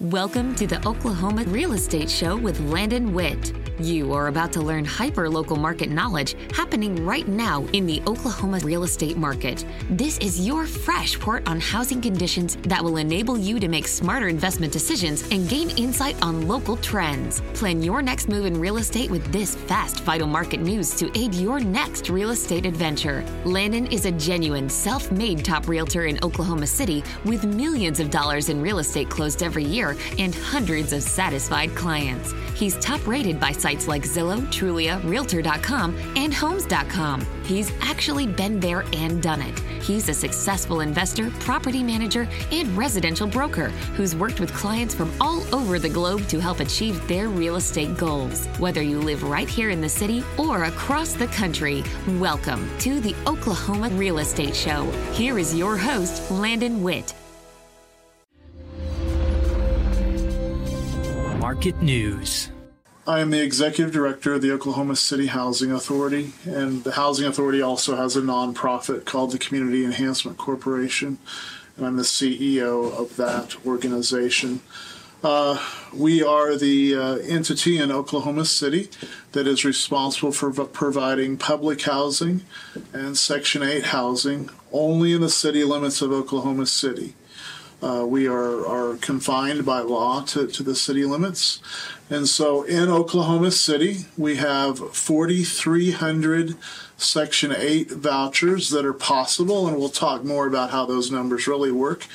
Welcome to the Oklahoma Real Estate Show with Landon Witt. You are about to learn hyper local market knowledge happening right now in the Oklahoma real estate market. This is your fresh port on housing conditions that will enable you to make smarter investment decisions and gain insight on local trends. Plan your next move in real estate with this fast, vital market news to aid your next real estate adventure. Landon is a genuine, self made top realtor in Oklahoma City with millions of dollars in real estate closed every year and hundreds of satisfied clients. He's top rated by sites like Zillow, Trulia, Realtor.com, and Homes.com. He's actually been there and done it. He's a successful investor, property manager, and residential broker who's worked with clients from all over the globe to help achieve their real estate goals. Whether you live right here in the city or across the country, welcome to the Oklahoma Real Estate Show. Here is your host, Landon Witt. Market News. I am the executive director of the Oklahoma City Housing Authority, and the Housing Authority also has a nonprofit called the Community Enhancement Corporation, and I'm the CEO of that organization. Uh, we are the uh, entity in Oklahoma City that is responsible for v- providing public housing and Section 8 housing only in the city limits of Oklahoma City. Uh, we are, are confined by law to, to the city limits. And so in Oklahoma City, we have 4,300 Section 8 vouchers that are possible, and we'll talk more about how those numbers really work.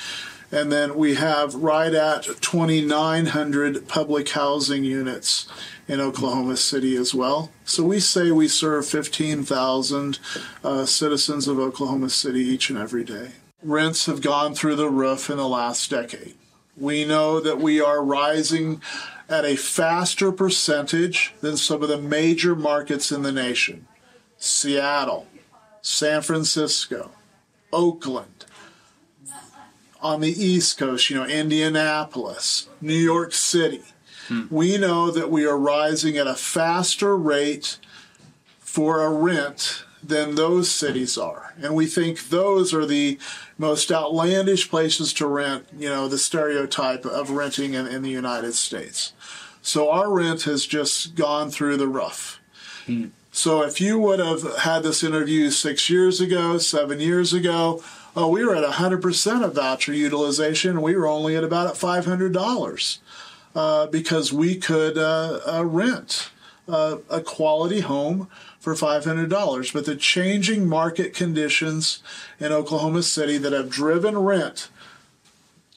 And then we have right at 2,900 public housing units in Oklahoma City as well. So we say we serve 15,000 uh, citizens of Oklahoma City each and every day. Rents have gone through the roof in the last decade. We know that we are rising at a faster percentage than some of the major markets in the nation Seattle, San Francisco, Oakland, on the East Coast, you know, Indianapolis, New York City. Hmm. We know that we are rising at a faster rate for a rent than those cities are. And we think those are the most outlandish places to rent, you know, the stereotype of renting in, in the United States. So our rent has just gone through the roof. Hmm. So if you would have had this interview six years ago, seven years ago, oh, we were at 100% of voucher utilization. We were only at about $500 uh, because we could uh, uh, rent uh, a quality home for $500. But the changing market conditions in Oklahoma City that have driven rent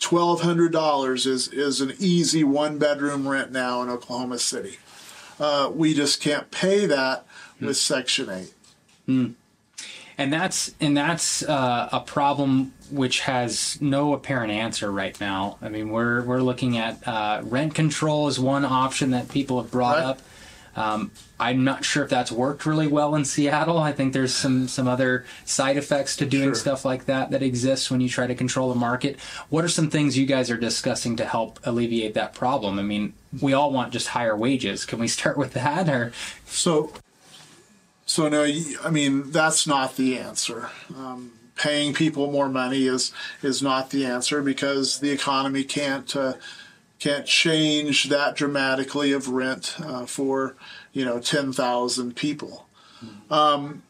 $1,200 is, is an easy one bedroom rent now in Oklahoma City. Uh, we just can't pay that with mm. Section 8. Mm. And that's and that's uh, a problem which has no apparent answer right now. I mean, we're we're looking at uh, rent control as one option that people have brought right. up. Um, I'm not sure if that's worked really well in Seattle. I think there's some some other side effects to doing sure. stuff like that that exists when you try to control the market. What are some things you guys are discussing to help alleviate that problem? I mean, we all want just higher wages. Can we start with that or so so no, I mean that's not the answer. Um, paying people more money is is not the answer because the economy can't uh, can't change that dramatically of rent uh, for you know ten thousand people. Um,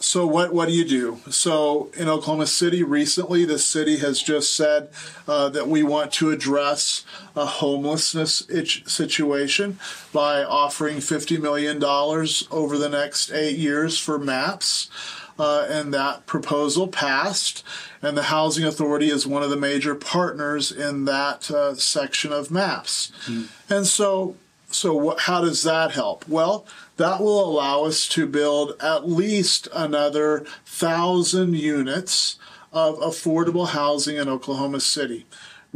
so what what do you do? So in Oklahoma City recently, the city has just said uh, that we want to address a homelessness situation by offering fifty million dollars over the next eight years for MAPS uh, and that proposal passed. And the Housing Authority is one of the major partners in that uh, section of MAPS. Mm. And so, so what, how does that help? Well, that will allow us to build at least another thousand units of affordable housing in Oklahoma City.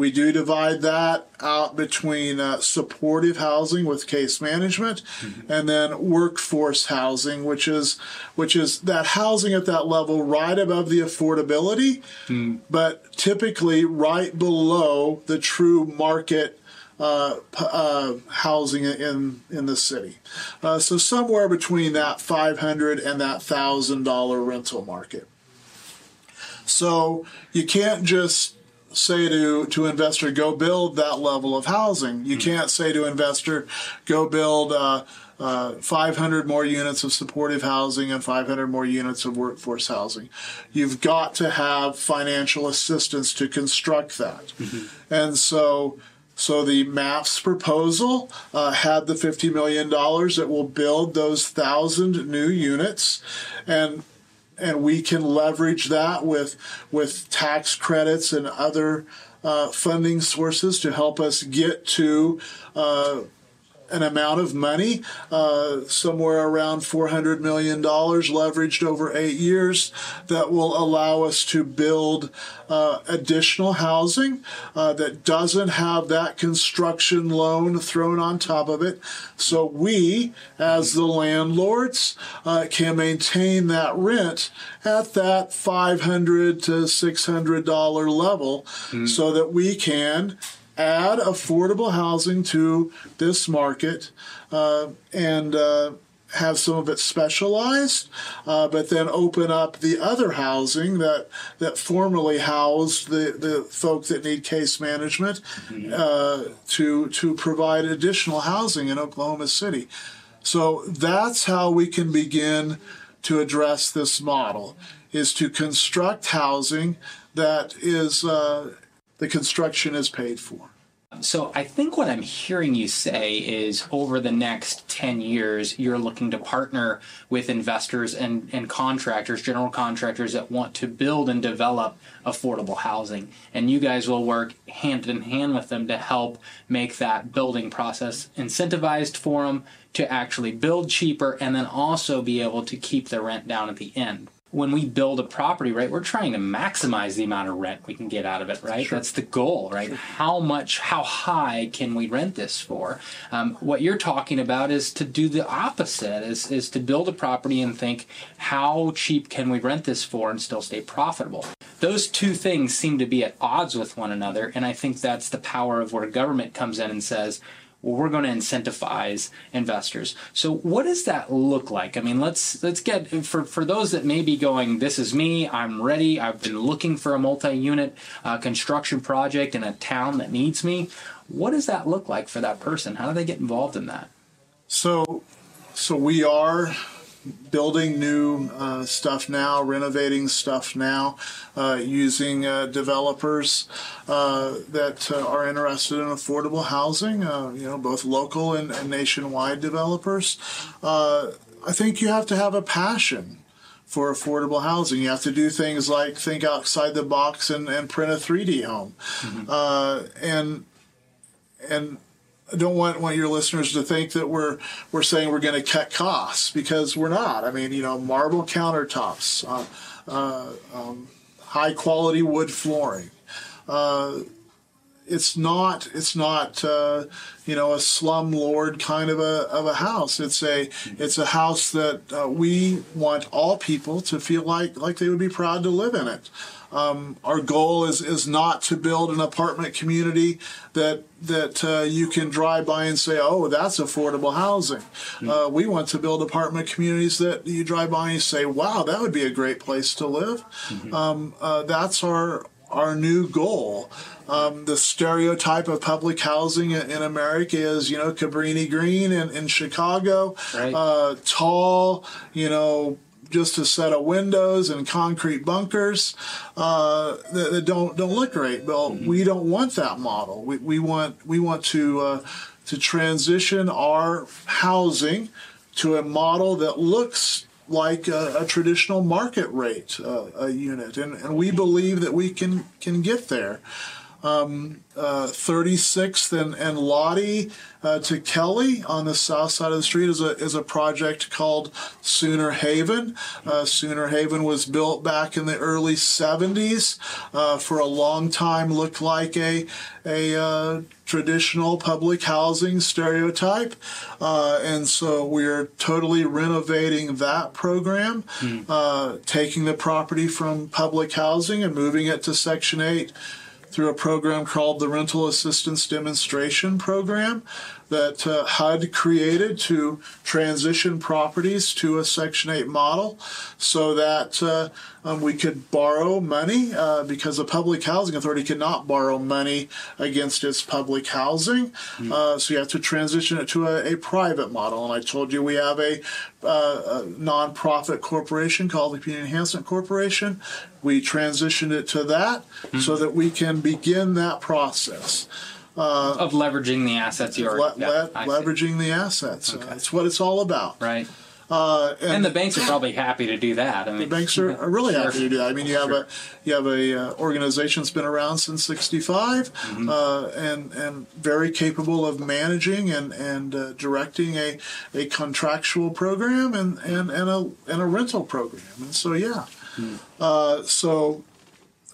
We do divide that out between uh, supportive housing with case management mm-hmm. and then workforce housing, which is which is that housing at that level right above the affordability, mm. but typically right below the true market uh, uh, housing in in the city. Uh, so somewhere between that five hundred and that thousand dollar rental market. So you can't just say to to investor go build that level of housing. You can't say to investor go build uh, uh, 500 more units of supportive housing and 500 more units of workforce housing. You've got to have financial assistance to construct that, mm-hmm. and so. So the MAPS proposal uh, had the $50 million that will build those thousand new units. And and we can leverage that with with tax credits and other uh, funding sources to help us get to uh, an amount of money, uh, somewhere around $400 million leveraged over eight years, that will allow us to build uh, additional housing uh, that doesn't have that construction loan thrown on top of it. So we, as the landlords, uh, can maintain that rent at that 500 to $600 level mm. so that we can add affordable housing to this market uh, and uh, have some of it specialized, uh, but then open up the other housing that that formerly housed the, the folk that need case management mm-hmm. to to provide additional housing in Oklahoma City. So that's how we can begin to address this model: is to construct housing that is uh, the construction is paid for. So I think what I'm hearing you say is over the next 10 years, you're looking to partner with investors and, and contractors, general contractors that want to build and develop affordable housing. And you guys will work hand in hand with them to help make that building process incentivized for them to actually build cheaper and then also be able to keep the rent down at the end when we build a property, right, we're trying to maximize the amount of rent we can get out of it, right? Sure. That's the goal, right? Sure. How much, how high can we rent this for? Um, what you're talking about is to do the opposite, is, is to build a property and think, how cheap can we rent this for and still stay profitable? Those two things seem to be at odds with one another, and I think that's the power of where government comes in and says, well, we're going to incentivize investors. So what does that look like? I mean, let's let's get for for those that may be going, this is me, I'm ready. I've been looking for a multi-unit uh, construction project in a town that needs me. What does that look like for that person? How do they get involved in that? So, so we are building new uh, stuff now, renovating stuff now, uh, using uh, developers uh, that uh, are interested in affordable housing. Uh, you know, both local and, and nationwide developers. I think you have to have a passion for affordable housing. You have to do things like think outside the box and, and print a 3D home, mm-hmm. and and Don't want, want your listeners to think that we're we're saying we're going to cut costs because we're not. I mean, you know, marble countertops, uh, uh, um, high quality wood flooring. Uh, it's not it's not uh, you know a slumlord kind of a of a house. It's a it's a house that uh, we want all people to feel like like they would be proud to live in it. Um, our goal is is not to build an apartment community that that uh, you can drive by and say, "Oh, that's affordable housing." Mm-hmm. Uh, we want to build apartment communities that you drive by and say, "Wow, that would be a great place to live." Mm-hmm. Um, uh, that's our our new goal. Um, the stereotype of public housing in, in, America is, you know, Cabrini Green in, in Chicago, right. uh, tall, you know, just a set of windows and concrete bunkers uh, that, that, don't don't look great. Well, mm-hmm. we don't want that model. We, we want we want to uh, to transition our housing to a model that looks like a, a traditional market rate uh, a unit, and, and we believe that we can can get there. Um, uh, 36th and, and Lottie uh, to Kelly on the south side of the street is a, is a project called Sooner Haven. Uh, Sooner Haven was built back in the early 70s. Uh, for a long time looked like a, a uh, traditional public housing stereotype. Uh, and so we're totally renovating that program, mm. taking the property from public housing and moving it to Section 8 through a program called the Rental Assistance Demonstration Program that uh, HUD created to transition properties to a Section 8 model so that uh, um, we could borrow money uh, because the Public Housing Authority cannot borrow money against its public housing. Mm-hmm. so you have to transition it to a, a, private model. And I told you we have a, uh, a nonprofit corporation called the Community Enhancement Corporation. We transitioned it to that mm-hmm. so that we can begin that process. Uh, of leveraging the assets you already le- le- leveraging the assets. Okay. Uh, that's what it's all about. Right. Uh, and, and, the banks are probably happy to do that. I mean, the banks are, are really sure. happy to do that. I mean, you have sure. a you have a uh, organization that's been around since '65, mm-hmm. uh, and and very capable of managing and and uh, directing a, a contractual program and, and, and a and a rental program. And so yeah, mm. so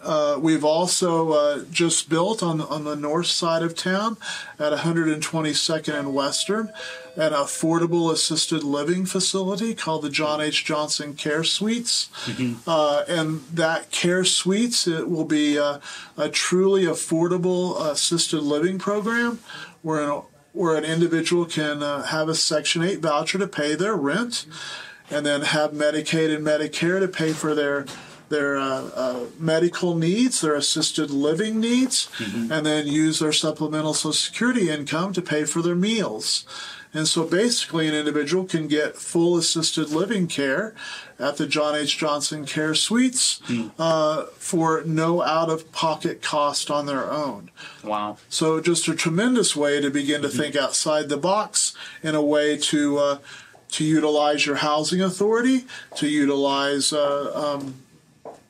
uh, we've also uh, just built on on the north side of town at 122nd and Western an affordable assisted living facility called the John H. Johnson Care Suites. Mm-hmm. Uh, and that Care Suites, it will be a, a truly affordable assisted living program where an, where an individual can uh, have a Section 8 voucher to pay their rent and then have Medicaid and Medicare to pay for their their uh, uh, medical needs, their assisted living needs, mm-hmm. and then use their supplemental Social Security income to pay for their meals. And so basically, an individual can get full assisted living care at the John H. Johnson Care Suites mm. uh, for no out of pocket cost on their own. Wow. So, just a tremendous way to begin to mm-hmm. think outside the box in a way to. Uh, to utilize your housing authority, to utilize uh, um,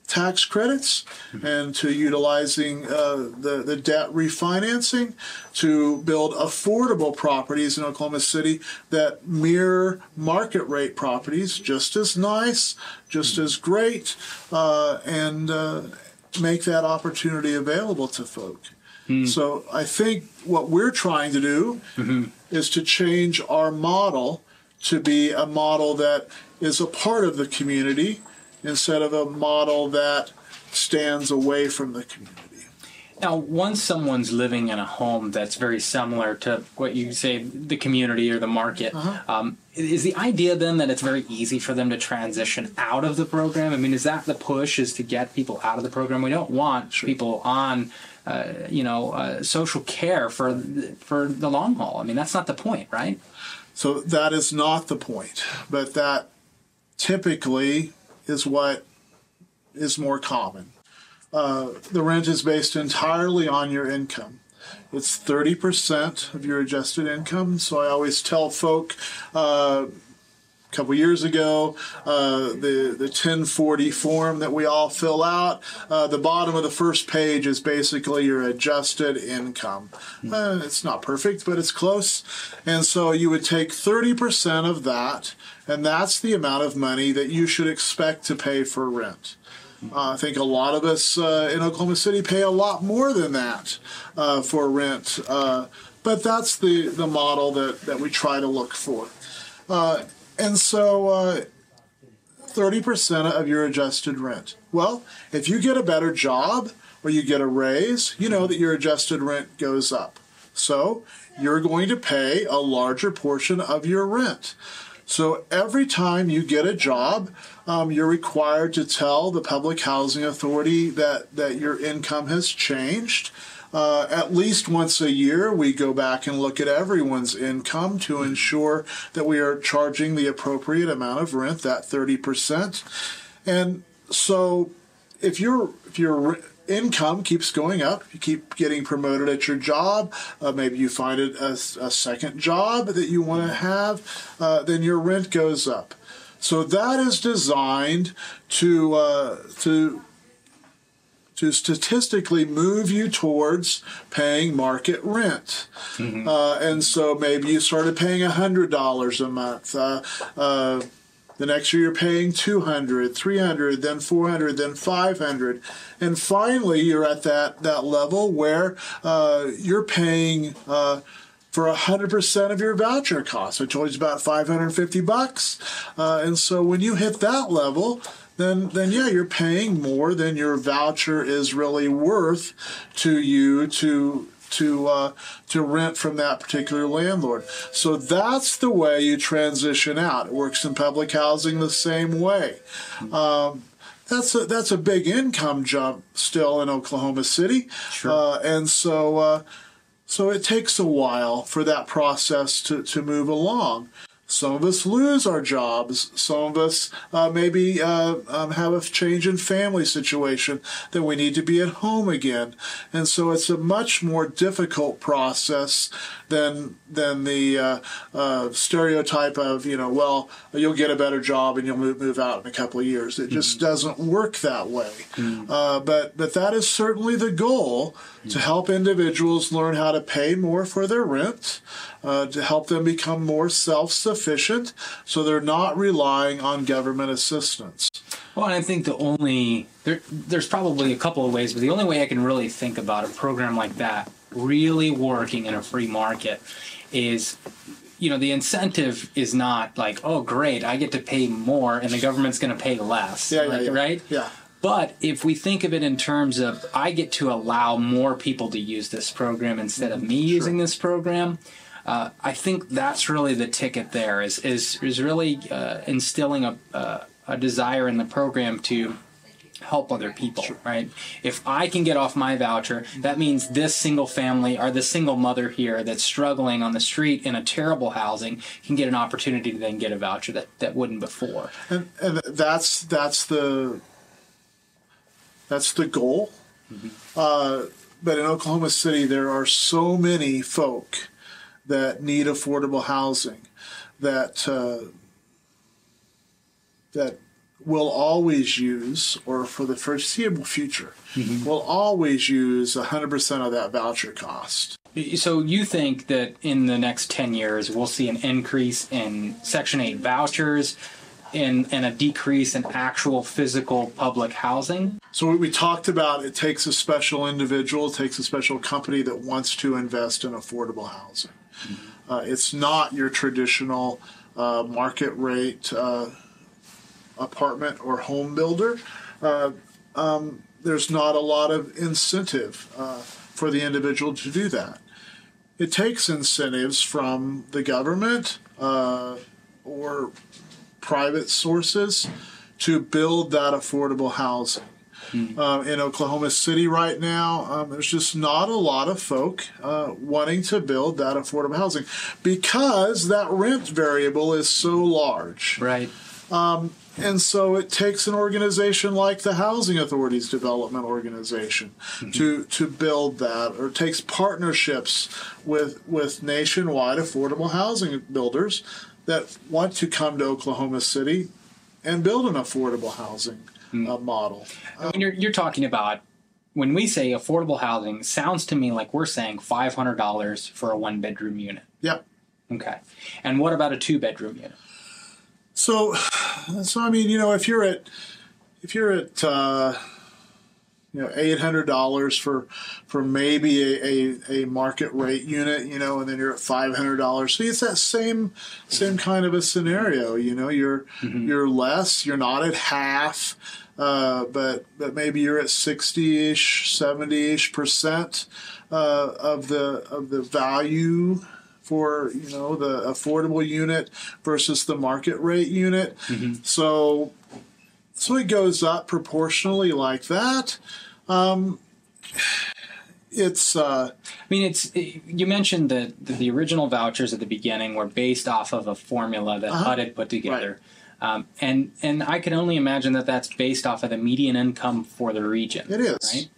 tax credits and to utilizing uh, the, the debt refinancing to build affordable properties in Oklahoma City that mirror market rate properties just as nice, just as great, uh, and uh, make that opportunity available to folk. Hmm. So I think what we're trying to do mm-hmm. is to change our model to be a model that is a part of the community instead of a model that stands away from the community. Now, once someone's living in a home that's very similar to what you say the community or the market, uh-huh. um, is the idea then that it's very easy for them to transition out of the program? I mean, is that the push? Is to get people out of the program? We don't want sure. people on, uh, you know, uh, social care for for the long haul. I mean, that's not the point, right? So that is not the point, but that typically is what is more common. Uh, the rent is based entirely on your income. It's 30% of your adjusted income. So I always tell folk uh, a couple years ago, uh, the, the 1040 form that we all fill out, uh, the bottom of the first page is basically your adjusted income. Uh, it's not perfect, but it's close. And so you would take 30% of that and that's the amount of money that you should expect to pay for rent. Uh, I think a lot of us uh, in Oklahoma City pay a lot more than that uh, for rent, uh, but that's the, the model that, that we try to look for. Uh, and so 30% uh, of your adjusted rent. Well, if you get a better job or you get a raise, you know that your adjusted rent goes up. So you're going to pay a larger portion of your rent. So every time you get a job, um, you're required to tell the Public Housing Authority that, that your income has changed. Uh, at least once a year, we go back and look at everyone's income to ensure that we are charging the appropriate amount of rent, that 30%. And so if you're, if you're income keeps going up. You keep getting promoted at your job. Uh, maybe you find it a, a, second job that you want to have. Uh, then your rent goes up. So that is designed to uh, to to statistically move you towards paying market rent. Mm-hmm. Uh, and so maybe you started paying $100 a month. The next year you're paying 200, 300, then 400, then 500. And finally you're at that, that level where uh, you're paying uh, for 100% of your voucher cost, I told you it's about 550 bucks. Uh, and so when you hit that level, then then yeah, you're paying more than your voucher is really worth to you to to uh, to rent from that particular landlord. So that's the way you transition out. It works in public housing the same way. Um, that's a that's a big income jump still in Oklahoma City, Sure. uh, and so uh, so it takes a while for that process to to move along. Some of us lose our jobs. Some of us uh, maybe uh, um, have a change in family situation that we need to be at home again, and so it's a much more difficult process than than the uh, uh, stereotype of you know well you'll get a better job and you'll move, move out in a couple of years. It just doesn't work that way. Uh, but but that is certainly the goal to help individuals learn how to pay more for their rent uh, to help them become more self sufficient so they're not relying on government assistance. Well, and I think the only there, there's probably a couple of ways, but the only way I can really think about a program like that really working in a free market is, you know, the incentive is not like, oh, great, I get to pay more, and the government's going to pay less, Yeah, yeah, like, yeah. right? Yeah. But if we think of it in terms of I get to allow more people to use this program instead of me using this program, uh, I think that's really the ticket. There is is is really uh, instilling a, a a desire in the program to help other people, right? If I can get off my voucher, that means this single family or the single mother here that's struggling on the street in a terrible housing can get an opportunity to then get a voucher that, that wouldn't before. and and that's that's the that's the goal. Uh, but in Oklahoma City, there are so many folk that need affordable housing that uh, that will always use, or for the foreseeable future, will always use 100% of that voucher cost. So you think that in the next 10 years we'll see an increase in Section 8 vouchers and, and a decrease in actual physical public housing? So what we talked about, it takes a special individual, it takes a special company that wants to invest in affordable housing. Uh, it's not your traditional uh, market rate uh, apartment or home builder. Uh, um, there's not a lot of incentive uh, for the individual to do that. It takes incentives from the government uh, or private sources to build that affordable housing. Um, in Oklahoma City right now, um, there's just not a lot of folk uh, wanting to build that affordable housing because that rent variable is so large. Right. And so it takes an organization like the Housing Authorities Development Organization to to build that, or it takes partnerships with with nationwide affordable housing builders that want to come to Oklahoma City and build an affordable housing uh, model. I mean, you're, you're talking about when we say affordable housing, sounds to me like we're saying $500 for a one bedroom unit. Yep. Okay. And what about a two bedroom unit? So, so I mean, you know, if you're at if you're at uh, you know eight hundred dollars for for maybe a, a, a market rate unit, you know, and then you're at five hundred dollars. So it's that same same kind of a scenario. You know, you're you're less, you're not at half. Uh, but but maybe you're at sixty ish, seventy ish percent uh, of the of the value for you know the affordable unit versus the market rate unit. So so it goes up proportionally like that. Um, it's uh, I mean, it's you mentioned that the, original vouchers at the beginning were based off of a formula that HUD had put together, um, and and I can only imagine that that's based off of the median income for the region. It is. right.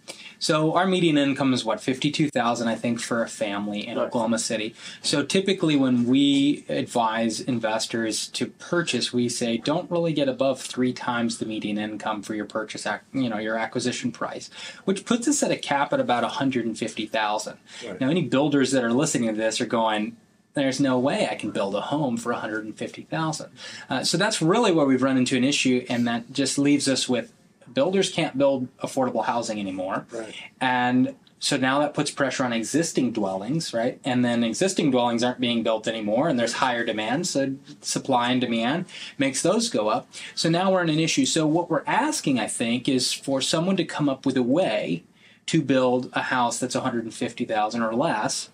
So our median income is what fifty two thousand, I think, for a family in Right. Oklahoma City. So typically, when we advise investors to purchase, we say don't really get above three times the median income for your purchase, ac- you know, your acquisition price, which puts us at a cap at about one hundred and fifty thousand. Now, any builders that are listening to this are going. There's no way I can build a home for 150,000. Uh, so that's really where we've run into an issue, and that just leaves us with builders can't build affordable housing anymore. Right. And so now that puts pressure on existing dwellings, right? And then existing dwellings aren't being built anymore, and there's higher demand. So supply and demand makes those go up. So now we're in an issue. So what we're asking, I think, is for someone to come up with a way to build a house that's 150,000 or less.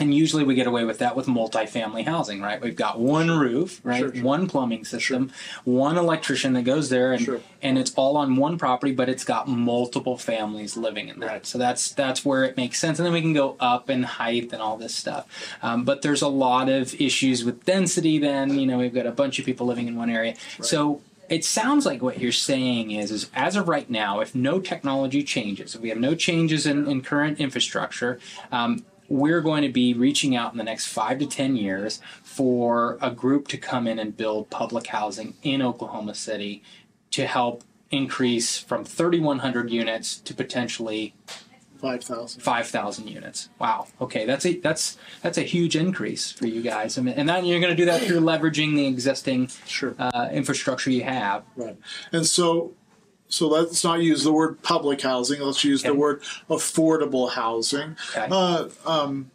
And usually we get away with that with multifamily housing, right? We've got one roof, right? Sure, sure. One plumbing system, one electrician that goes there and Sure. and it's all on one property, but it's got multiple families living in that. Right. So that's that's where it makes sense. And then we can go up in height and all this stuff. Um, but there's a lot of issues with density. Then you know we've got a bunch of people living in one area. So it sounds like what you're saying is is as of right now, if no technology changes, if we have no changes in, in current infrastructure. Um, we're going to be reaching out in the next five to ten years for a group to come in and build public housing in Oklahoma City to help increase from 3,100 units to potentially Five thousand. 5,000 units. Wow. Okay, that's a that's that's a huge increase for you guys. I mean, and then you're going to do that through leveraging the existing Sure. uh, infrastructure you have. Right. And so, so let's not use the word public housing. Let's use the word affordable housing. Okay. Uh, um,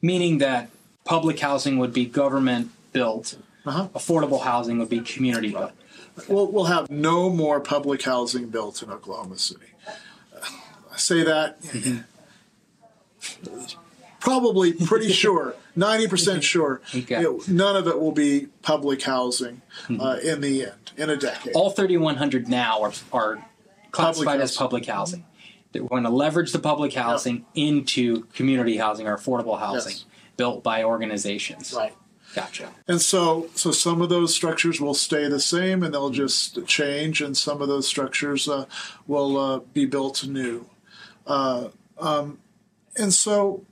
Meaning that public housing would be government built, uh-huh. affordable housing would be community built. We'll, we'll have no more public housing built in Oklahoma City. I say that probably pretty sure, 90% sure, Okay. it- none of it will be public housing uh, in the end, in a decade. All 3,100 now are, are classified as public housing. That We're going to leverage the public housing into community housing or affordable housing Yes. built by organizations. Right. Gotcha. And so, so some of those structures will stay the same, and they'll just change, and some of those structures uh, will uh, be built new. Uh, um, and so,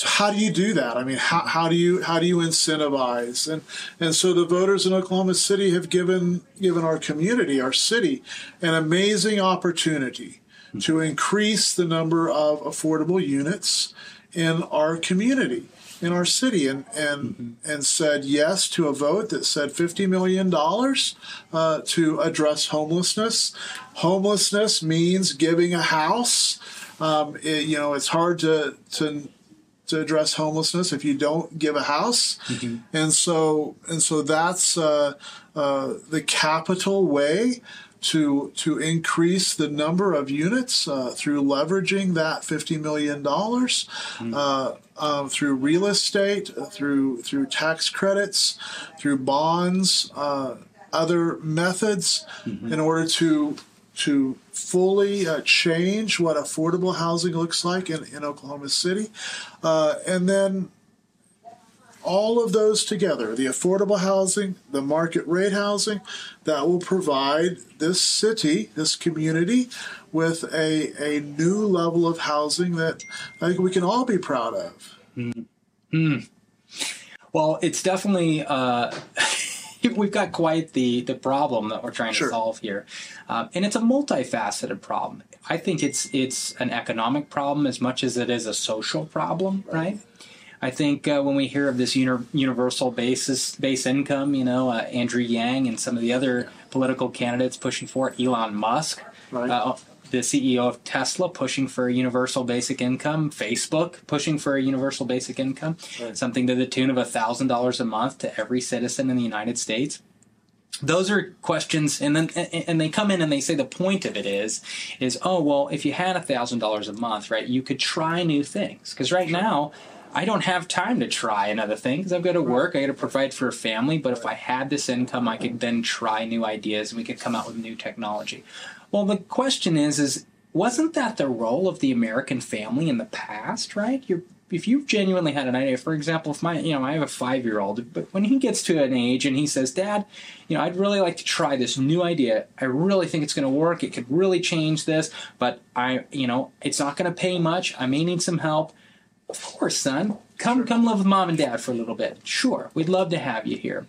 so how do you do that? I mean, how, how do you how do you incentivize? And and so the voters in Oklahoma City have given given our community, our city, an amazing opportunity to increase the number of affordable units in our community, in our city, and and and said yes to a vote that said fifty million dollars uh, to address homelessness. Homelessness means giving a house. Um, it- you know, it's hard to to to address homelessness if you don't give a house, and so and so that's uh, uh, the capital way to to increase the number of units uh, through leveraging that fifty million dollars uh, uh, through real estate, through through tax credits, through bonds, uh, other methods, in order to to fully uh, change what affordable housing looks like in, in Oklahoma City. Uh, and then all of those together the affordable housing, the market rate housing that will provide this city, this community, with a, a new level of housing that I think we can all be proud of. Well, it's definitely uh, we've got quite the the problem that we're trying Sure. to solve here, um, and it's a multifaceted problem. I think it's it's an economic problem as much as it is a social problem, right? I think uh, when we hear of this uni- universal basis base income, you know, uh, Andrew Yang and some of the other political candidates pushing for it, Elon Musk, Right. uh, the CEO of Tesla pushing for a universal basic income, Facebook pushing for a universal basic income, something to the tune of thousand dollars a month to every citizen in the United States. Those are questions and then and they come in and they say the point of it is is oh well if you had a thousand dollars a month right you could try new things. Because right now i don't have time to try another thing because i've got to work i got to provide for a family but if i had this income i could then try new ideas and we could come out with new technology well the question is is wasn't that the role of the american family in the past right you're if you've genuinely had an idea, for example, if my, you know, I have a five year old, but when he gets to an age and he says, Dad, you know, I'd really like to try this new idea. I really think it's going to work. It could really change this, but I, you know, it's not going to pay much. I may need some help. Of course, son. Come, come live with mom and dad for a little bit. Sure, we'd love to have you here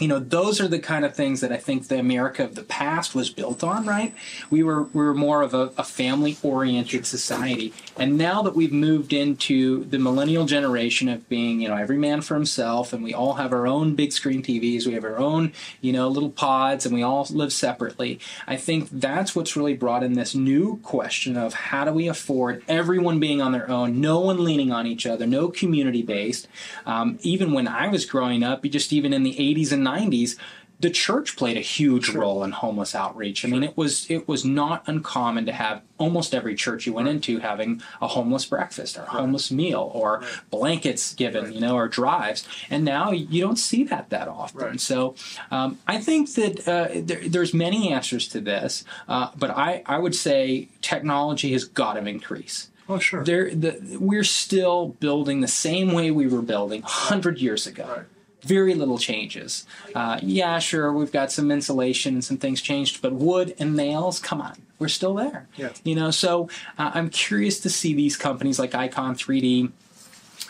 you know those are the kind of things that i think the america of the past was built on right? We were we were more of a, a family oriented society. And now that we've moved into the millennial generation of being you know every man for himself and we all have our own big screen tvs we have our own you know little pods and we all live separately i think that's what's really brought in this new question of how do we afford everyone being on their own no one leaning on each other no community based um, even when i was growing up just even in the 80s and 90s the church played a huge role in homeless outreach. I mean, it was it was not uncommon to have almost every church you went into having a homeless breakfast or a homeless meal or blankets given, you know, or drives. And now you don't see that that often. Right. So um, I think that uh, there, there's many answers to this, uh, but I I would say technology has got to increase. Oh, sure. There, the, we're still building the same way we were building 100 years ago. Very little changes. Uh, yeah, sure, we've got some insulation and some things changed, but wood and nails, come on, we're still there. Yeah. You know, so uh, I'm curious to see these companies like Icon 3D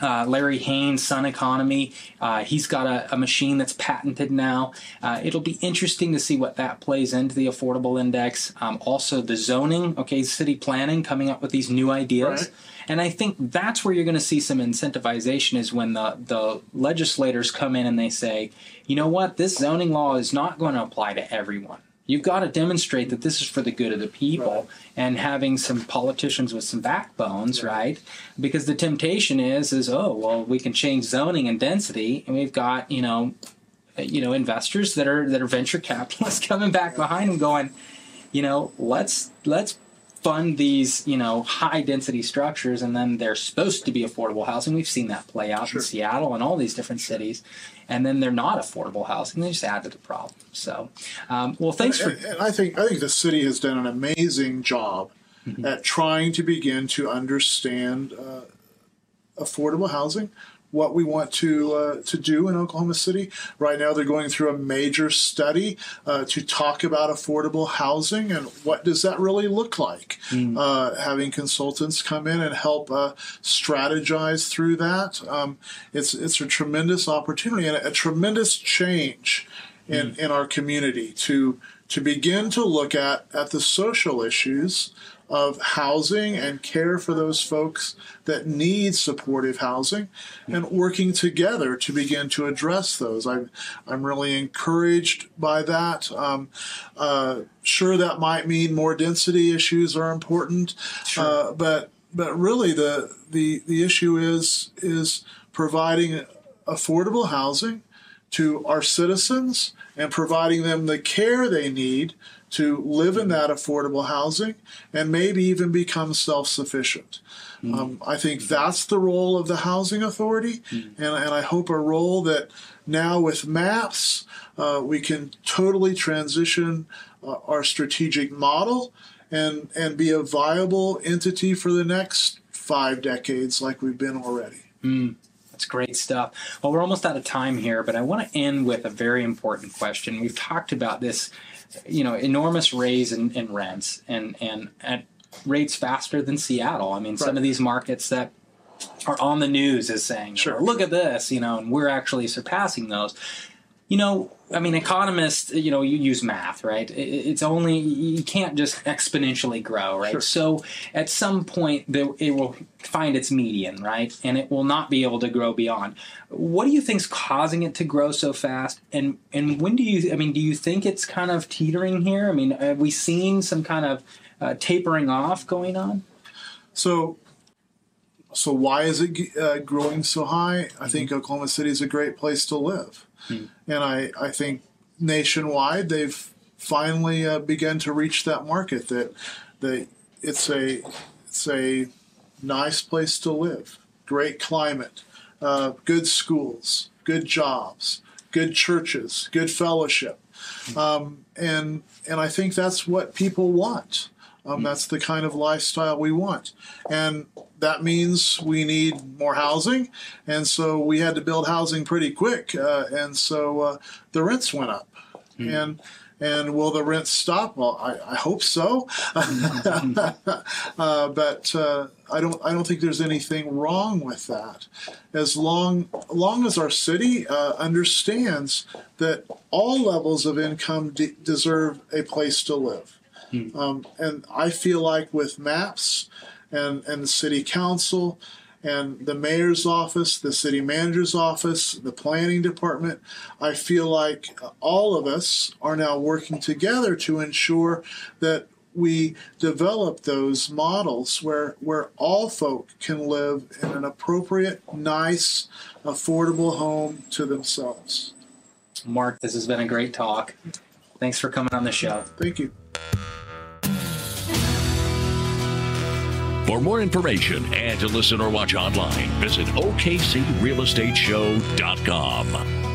uh, Larry Haynes, Sun Economy. Uh, he's got a, a, machine that's patented now. Uh, it'll be interesting to see what that plays into the affordable index. Um, also, the zoning, okay, city planning coming up with these new ideas. Right. And I think that's where you're going to see some incentivization is when the, the legislators come in and they say, you know what, this zoning law is not going to apply to everyone. You've got to demonstrate that this is for the good of the people Right. and having some politicians with some backbones, right. Because the temptation is is oh, well, we can change zoning and density and we've got, you know, you know, investors that are that are venture capitalists coming back behind and going, you know, let's let's fund these, you know, high density structures and then they're supposed to be affordable housing. We've seen that play out Sure. in Seattle and all these different cities. And then they're not affordable housing. They just add to the problem. So, um, well, thanks for and, and I think I think the city has done an amazing job Mm-hmm. at trying to begin to understand uh, affordable housing, what we want to uh, to do in Oklahoma City. Right now, they're going through a major study uh, to talk about affordable housing and what does that really look like. Uh, having consultants come in and help uh, strategize through that, um, it's it's a tremendous opportunity and a, tremendous change in, in our community to to begin to look at at the social issues of housing and care for those folks that need supportive housing and working together to begin to address those. I'm, I'm really encouraged by that. Um, uh, sure, that might mean more density issues are important, uh, but but really the, the the issue is is providing affordable housing to our citizens and providing them the care they need to live in that affordable housing and maybe even become self sufficient. Um, I think that's the role of the Housing Authority, and, and I hope a role that now with MAPS, uh, we can totally transition uh, our strategic model and, and be a viable entity for the next five decades like we've been already. That's great stuff. Well, we're almost out of time here, but I want to end with a very important question. We've talked about this, you know, enormous raise in, in rents and, and at rates faster than Seattle. I mean, some of these markets that are on the news is saying, Sure. look at this, you know, and we're actually surpassing those. You know, I mean, economists, you know, you use math, right? It's only, you can't just exponentially grow, right? Sure. So at some point, it will find its median, right? And it will not be able to grow beyond. What do you think's causing it to grow so fast? And and when do you, I mean, do you think it's kind of teetering here? I mean, have we seen some kind of uh, tapering off going on? So, so why is it uh, growing so high? I think Oklahoma City is a great place to live, and I, I think nationwide they've finally uh, begun to reach that market that that it's a it's a nice place to live, great climate, uh, good schools, good jobs, good churches, good fellowship, um, and and I think that's what people want. Um, that's the kind of lifestyle we want. And that means we need more housing. And so we had to build housing pretty quick. Uh, and so uh, the rents went up. And and will the rents stop? Well, I, I hope so. uh, but uh, I don't. I don't think there's anything wrong with that, as long long as our city uh, understands that all levels of income de- deserve a place to live. Um, and I feel like with MAPS and, and the city council and the mayor's office, the city manager's office, the planning department, I feel like all of us are now working together to ensure that we develop those models where, where all folk can live in an appropriate, nice, affordable home to themselves. Mark, this has been a great talk. Thanks for coming on the show. Thank you. For more information and to listen or watch online, visit OKCRealEstateShow.com.